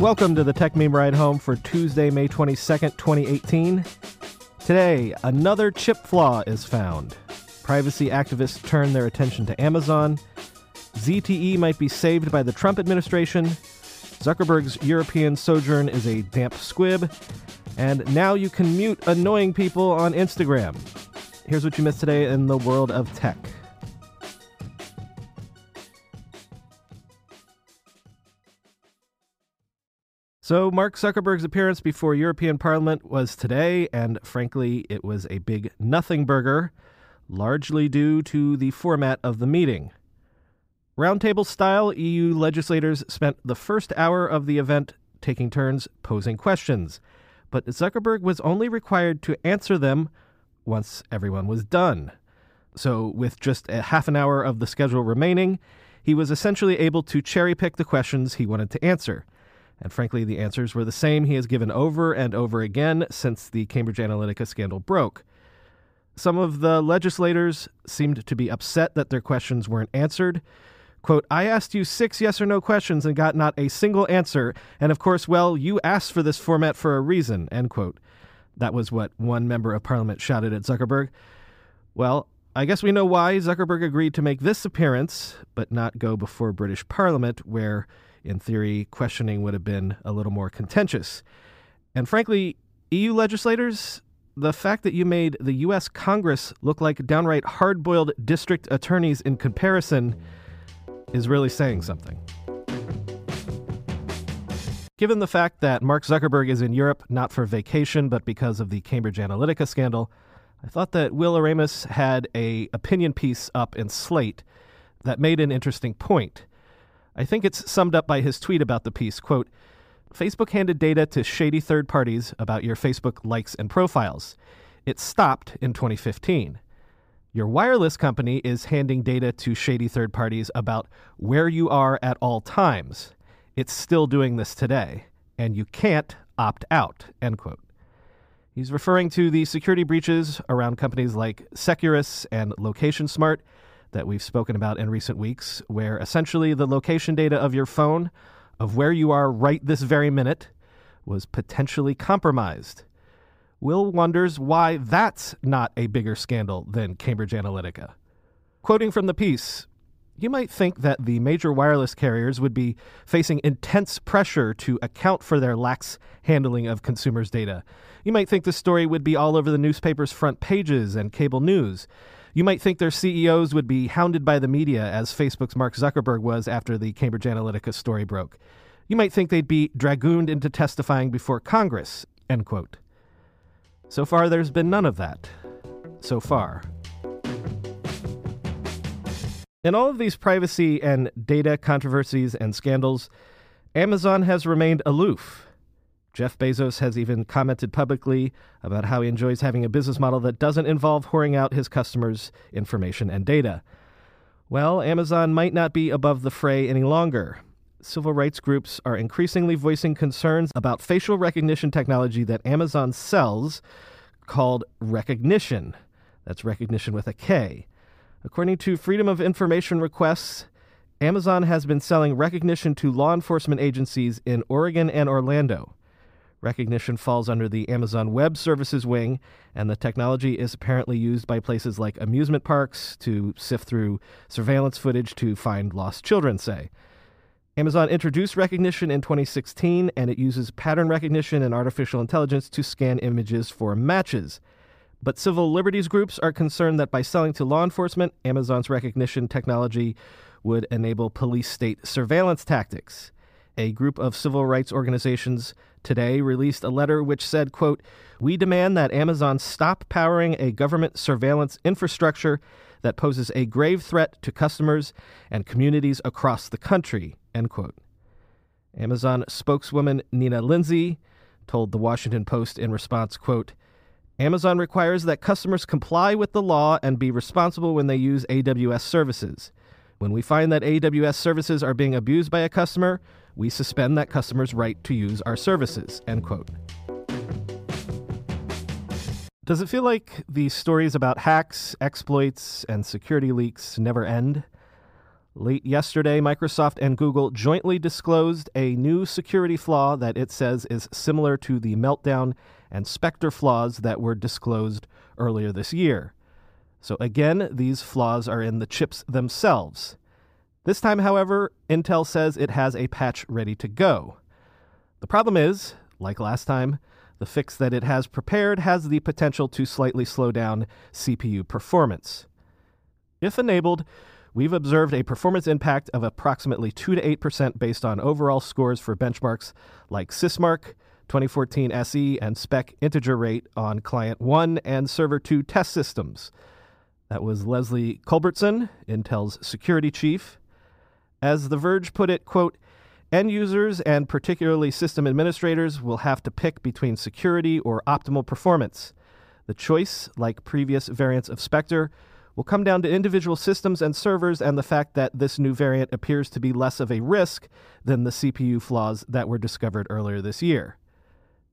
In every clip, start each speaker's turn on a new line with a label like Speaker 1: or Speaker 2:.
Speaker 1: Welcome to the Techmeme Ride Home for Tuesday, May 22nd, 2018. Today, another chip flaw is found. Privacy activists turn their attention to Amazon. ZTE might be saved by the Trump administration. Zuckerberg's European sojourn is a damp squib. And now you can mute annoying people on Instagram. Here's what you missed today in the world of tech. So, Mark Zuckerberg's appearance before European Parliament was today, and frankly, it was a big nothing burger, largely due to the format of the meeting. Roundtable style, EU legislators spent the first hour of the event taking turns posing questions, but Zuckerberg was only required to answer them once everyone was done. So, with just a half an hour of the schedule remaining, he was essentially able to cherry pick the questions he wanted to answer. And frankly, the answers were the same he has given over and over again since the Cambridge Analytica scandal broke. Some of the legislators seemed to be upset that their questions weren't answered. Quote, I asked you six yes or no questions and got not a single answer. And of course, well, you asked for this format for a reason, end quote. That was what one member of parliament shouted at Zuckerberg. Well, I guess we know why Zuckerberg agreed to make this appearance, but not go before British Parliament, where in theory, questioning would have been a little more contentious. And frankly, EU legislators, the fact that you made the U.S. Congress look like downright hard boiled district attorneys in comparison is really saying something. Given the fact that Mark Zuckerberg is in Europe not for vacation but because of the Cambridge Analytica scandal, I thought that Will Oremus had a opinion piece up in Slate that made an interesting point. I think it's summed up by his tweet about the piece. Quote, Facebook handed data to shady third parties about your Facebook likes and profiles. It stopped in 2015. Your wireless company is handing data to shady third parties about where you are at all times. It's still doing this today, and you can't opt out. End quote. He's referring to the security breaches around companies like Securus and LocationSmart that we've spoken about in recent weeks, where essentially the location data of your phone, of where you are right this very minute, was potentially compromised. Will wonders why that's not a bigger scandal than Cambridge Analytica. Quoting from the piece, you might think that the major wireless carriers would be facing intense pressure to account for their lax handling of consumers' data. You might think the story would be all over the newspaper's front pages and cable news. You might think their CEOs would be hounded by the media as Facebook's Mark Zuckerberg was after the Cambridge Analytica story broke. You might think they'd be dragooned into testifying before Congress. End quote. So far, there's been none of that. So far. In all of these privacy and data controversies and scandals, Amazon has remained aloof. Jeff Bezos has even commented publicly about how he enjoys having a business model that doesn't involve whoring out his customers' information and data. Well, Amazon might not be above the fray any longer. Civil rights groups are increasingly voicing concerns about facial recognition technology that Amazon sells called Rekognition. That's Rekognition with a K. According to Freedom of Information requests, Amazon has been selling Rekognition to law enforcement agencies in Oregon and Orlando. Rekognition falls under the Amazon Web Services wing, and the technology is apparently used by places like amusement parks to sift through surveillance footage to find lost children, say. Amazon introduced Rekognition in 2016, and it uses pattern recognition and artificial intelligence to scan images for matches. But civil liberties groups are concerned that by selling to law enforcement, Amazon's Rekognition technology would enable police state surveillance tactics. A group of civil rights organizations today released a letter which said, quote, "We demand that Amazon stop powering a government surveillance infrastructure that poses a grave threat to customers and communities across the country. End quote. Amazon spokeswoman Nina Lindsay told the Washington Post in response, quote, Amazon requires that customers comply with the law and be responsible when they use AWS services. When we find that AWS services are being abused by a customer, we suspend that customer's right to use our services. End quote. Does it feel like these stories about hacks, exploits, and security leaks never end? Late yesterday, Microsoft and Google jointly disclosed a new security flaw that it says is similar to the Meltdown and Spectre flaws that were disclosed earlier this year. So, again, these flaws are in the chips themselves. This time, however, Intel says it has a patch ready to go. The problem is, like last time, the fix that it has prepared has the potential to slightly slow down CPU performance. If enabled, we've observed a performance impact of approximately 2 to 8% based on overall scores for benchmarks like Sysmark, 2014 SE, and Spec integer rate on Client 1 and Server 2 test systems. That was Leslie Culbertson, Intel's security chief. As The Verge put it, quote, End users and particularly system administrators will have to pick between security or optimal performance. The choice, like previous variants of Spectre, will come down to individual systems and servers and the fact that this new variant appears to be less of a risk than the CPU flaws that were discovered earlier this year.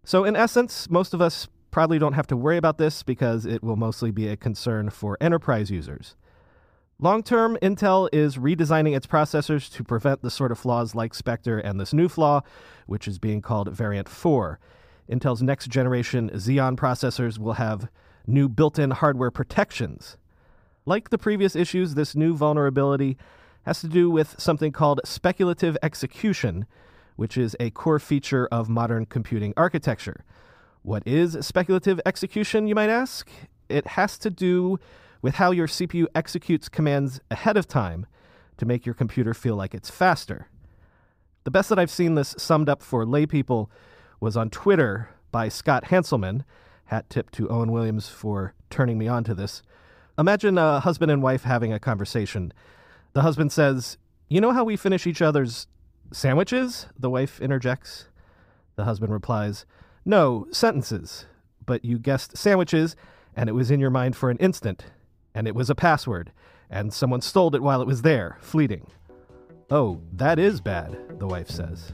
Speaker 1: So, in essence, most of us probably don't have to worry about this because it will mostly be a concern for enterprise users. Long term, Intel is redesigning its processors to prevent the sort of flaws like Spectre and this new flaw, which is being called Variant 4. Intel's next generation Xeon processors will have new built in hardware protections. Like the previous issues, this new vulnerability has to do with something called speculative execution, which is a core feature of modern computing architecture. What is speculative execution, you might ask? It has to do with how your CPU executes commands ahead of time to make your computer feel like it's faster. The best that I've seen this summed up for laypeople was on Twitter by Scott Hanselman. Hat tip to Owen Williams for turning me on to this. Imagine a husband and wife having a conversation. The husband says, You know how we finish each other's Sandwiches? The wife interjects. The husband replies, No, sentences. But you guessed sandwiches, and it was in your mind for an instant. And it was a password, and someone stole it while it was there, fleeting. Oh, that is bad, the wife says.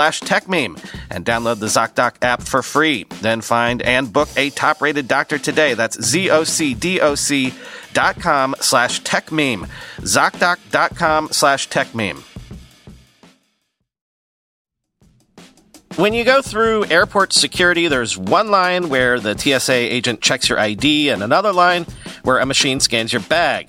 Speaker 2: TechMeme and download the ZocDoc app for free. Then find and book a top rated doctor today. That's Z-O-C-D-O-C dot com slash TechMeme. ZocDoc.com slash TechMeme. When you go through airport security, there's one line where the TSA agent checks your ID and another line where a machine scans your bag.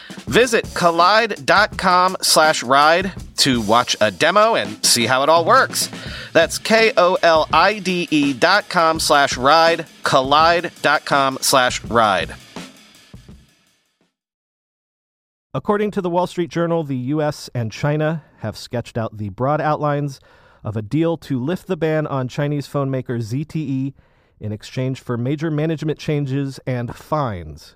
Speaker 2: Visit kolide.com slash ride to watch a demo and see how it all works. That's K-O-L-I-D-E dot com slash ride, kolide.com slash ride.
Speaker 1: According to the Wall Street Journal, the U.S. and China have sketched out the broad outlines of a deal to lift the ban on Chinese phone maker ZTE in exchange for major management changes and fines.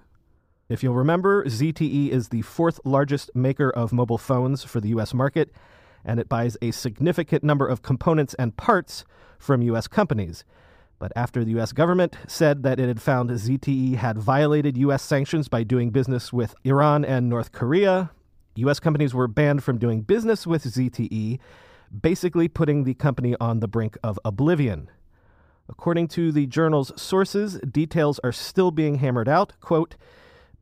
Speaker 1: If you'll remember, ZTE is the fourth largest maker of mobile phones for the U.S. market, and it buys a significant number of components and parts from U.S. companies. But after the U.S. government said that it had found ZTE had violated U.S. sanctions by doing business with Iran and North Korea, U.S. companies were banned from doing business with ZTE, basically putting the company on the brink of oblivion. According to the journal's sources, details are still being hammered out. Quote,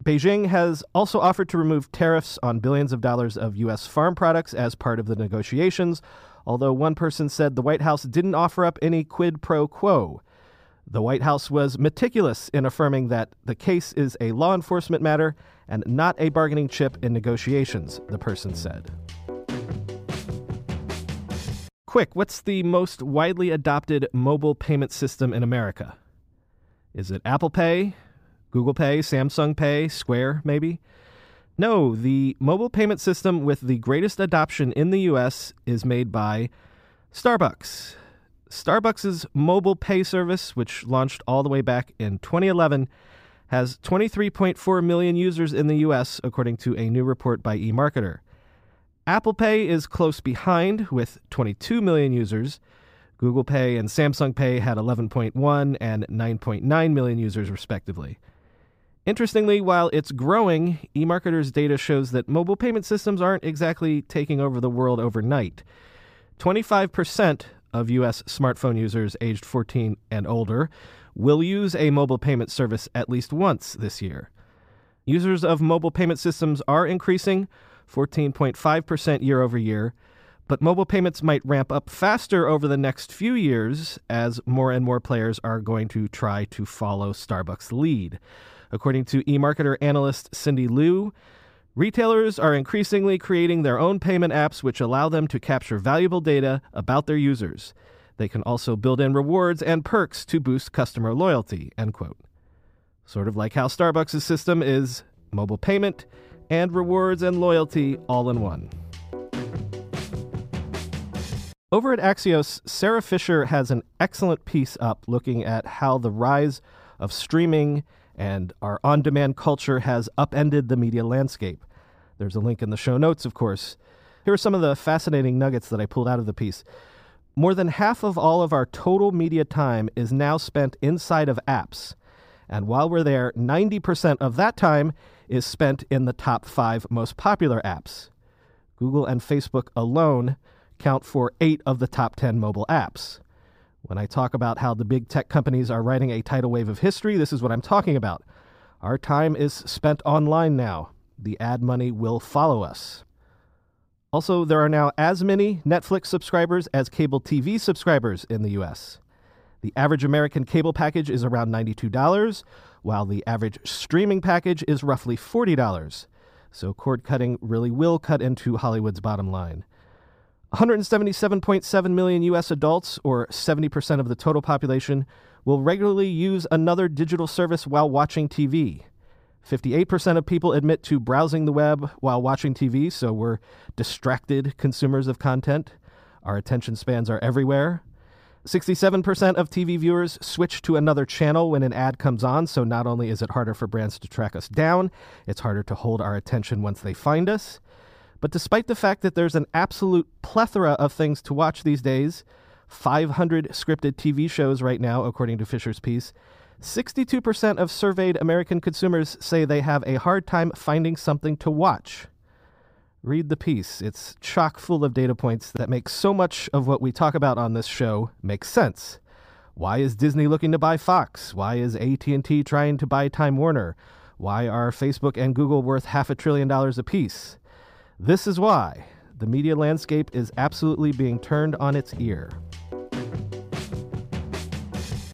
Speaker 1: Beijing has also offered to remove tariffs on billions of dollars of U.S. farm products as part of the negotiations, although one person said the White House didn't offer up any quid pro quo. The White House was meticulous in affirming that the case is a law enforcement matter and not a bargaining chip in negotiations, the person said. Quick, what's the most widely adopted mobile payment system in America? Is it Apple Pay, Google Pay, Samsung Pay, Square, maybe? No, the mobile payment system with the greatest adoption in the US is made by Starbucks. Starbucks' mobile pay service, which launched all the way back in 2011, has 23.4 million users in the US, according to a new report by eMarketer. Apple Pay is close behind with 22 million users. Google Pay and Samsung Pay had 11.1 and 9.9 million users, respectively. Interestingly, while it's growing, eMarketer's data shows that mobile payment systems aren't exactly taking over the world overnight. 25% of U.S. smartphone users aged 14 and older will use a mobile payment service at least once this year. Users of mobile payment systems are increasing 14.5% year over year, but mobile payments might ramp up faster over the next few years as more and more players are going to try to follow Starbucks' lead. According to eMarketer analyst Cindy Liu, retailers are increasingly creating their own payment apps which allow them to capture valuable data about their users. They can also build in rewards and perks to boost customer loyalty. End quote. Sort of like how Starbucks' system is mobile payment and rewards and loyalty all in one. Over at Axios, Sara Fischer has an excellent piece up looking at how the rise of streaming and our on demand culture has upended the media landscape. There's a link in the show notes, of course. Here are some of the fascinating nuggets that I pulled out of the piece. More than half of all of our total media time is now spent inside of apps. And while we're there, 90% of that time is spent in the top five most popular apps. Google and Facebook alone count for eight of the top 10 mobile apps. When I talk about how the big tech companies are writing a tidal wave of history, this is what I'm talking about. Our time is spent online now. The ad money will follow us. Also, there are now as many Netflix subscribers as cable TV subscribers in the US. The average American cable package is around $92, while the average streaming package is roughly $40. So cord cutting really will cut into Hollywood's bottom line. 177.7 million U.S. adults, or 70% of the total population, will regularly use another digital service while watching TV. 58% of people admit to browsing the web while watching TV, so we're distracted consumers of content. Our attention spans are everywhere. 67% of TV viewers switch to another channel when an ad comes on, so not only is it harder for brands to track us down, it's harder to hold our attention once they find us. But despite the fact that there's an absolute plethora of things to watch these days, 500 scripted TV shows right now, according to Fischer's piece, 62% of surveyed American consumers say they have a hard time finding something to watch. Read the piece. It's chock full of data points that make so much of what we talk about on this show make sense. Why is Disney looking to buy Fox? Why is AT&T trying to buy Time Warner? Why are Facebook and Google worth half a trillion dollars apiece? This is why the media landscape is absolutely being turned on its ear.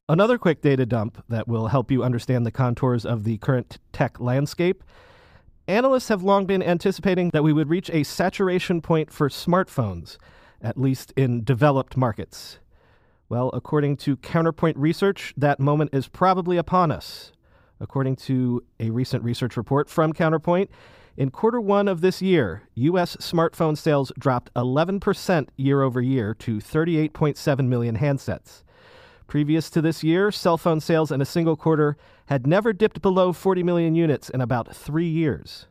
Speaker 1: Another quick data dump that will help you understand the contours of the current tech landscape. Analysts have long been anticipating that we would reach a saturation point for smartphones, at least in developed markets. Well, according to Counterpoint Research, that moment is probably upon us. According to a recent research report from Counterpoint, in quarter one of this year, U.S. smartphone sales dropped 11% year over year to 38.7 million handsets. Previous to this year, cell phone sales in a single quarter had never dipped below 40 million units in about three years.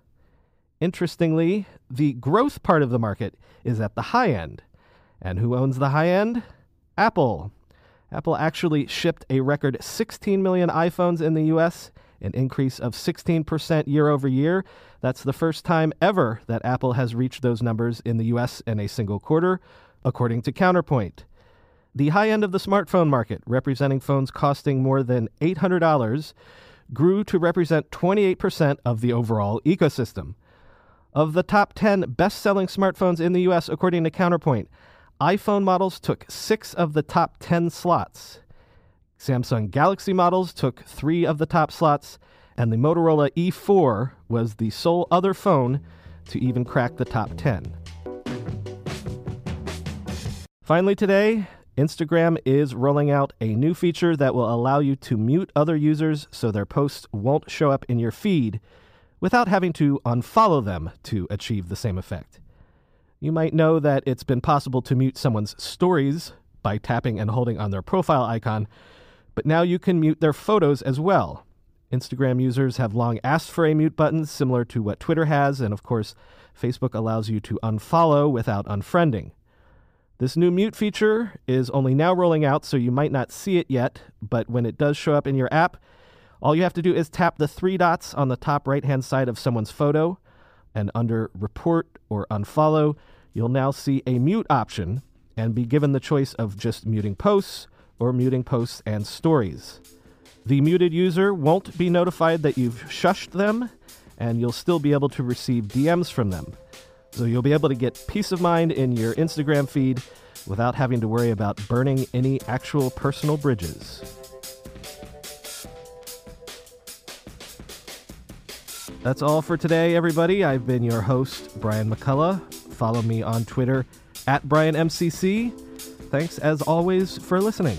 Speaker 1: Interestingly, the growth part of the market is at the high end. And who owns the high end? Apple. Apple actually shipped a record 16 million iPhones in the US, an increase of 16% year over year. That's the first time ever that Apple has reached those numbers in the US in a single quarter, according to Counterpoint. The high end of the smartphone market, representing phones costing more than $800, grew to represent 28% of the overall ecosystem. Of the top 10 best selling smartphones in the US, according to Counterpoint, iPhone models took six of the top 10 slots. Samsung Galaxy models took three of the top slots, and the Motorola E4 was the sole other phone to even crack the top 10. Finally, today, Instagram is rolling out a new feature that will allow you to mute other users so their posts won't show up in your feed without having to unfollow them to achieve the same effect. You might know that it's been possible to mute someone's stories by tapping and holding on their profile icon, but now you can mute their photos as well. Instagram users have long asked for a mute button similar to what Twitter has, and of course, Facebook allows you to unfollow without unfriending. This new mute feature is only now rolling out, so you might not see it yet, but when it does show up in your app, all you have to do is tap the three dots on the top right hand side of someone's photo and under Report or Unfollow, you'll now see a mute option and be given the choice of just muting posts or muting posts and stories. The muted user won't be notified that you've shushed them, and you'll still be able to receive DMs from them. So you'll be able to get peace of mind in your Instagram feed without having to worry about burning any actual personal bridges. That's all for today, everybody. I've been your host, Brian McCullough. Follow me on Twitter at BrianMCC. Thanks, as always, for listening.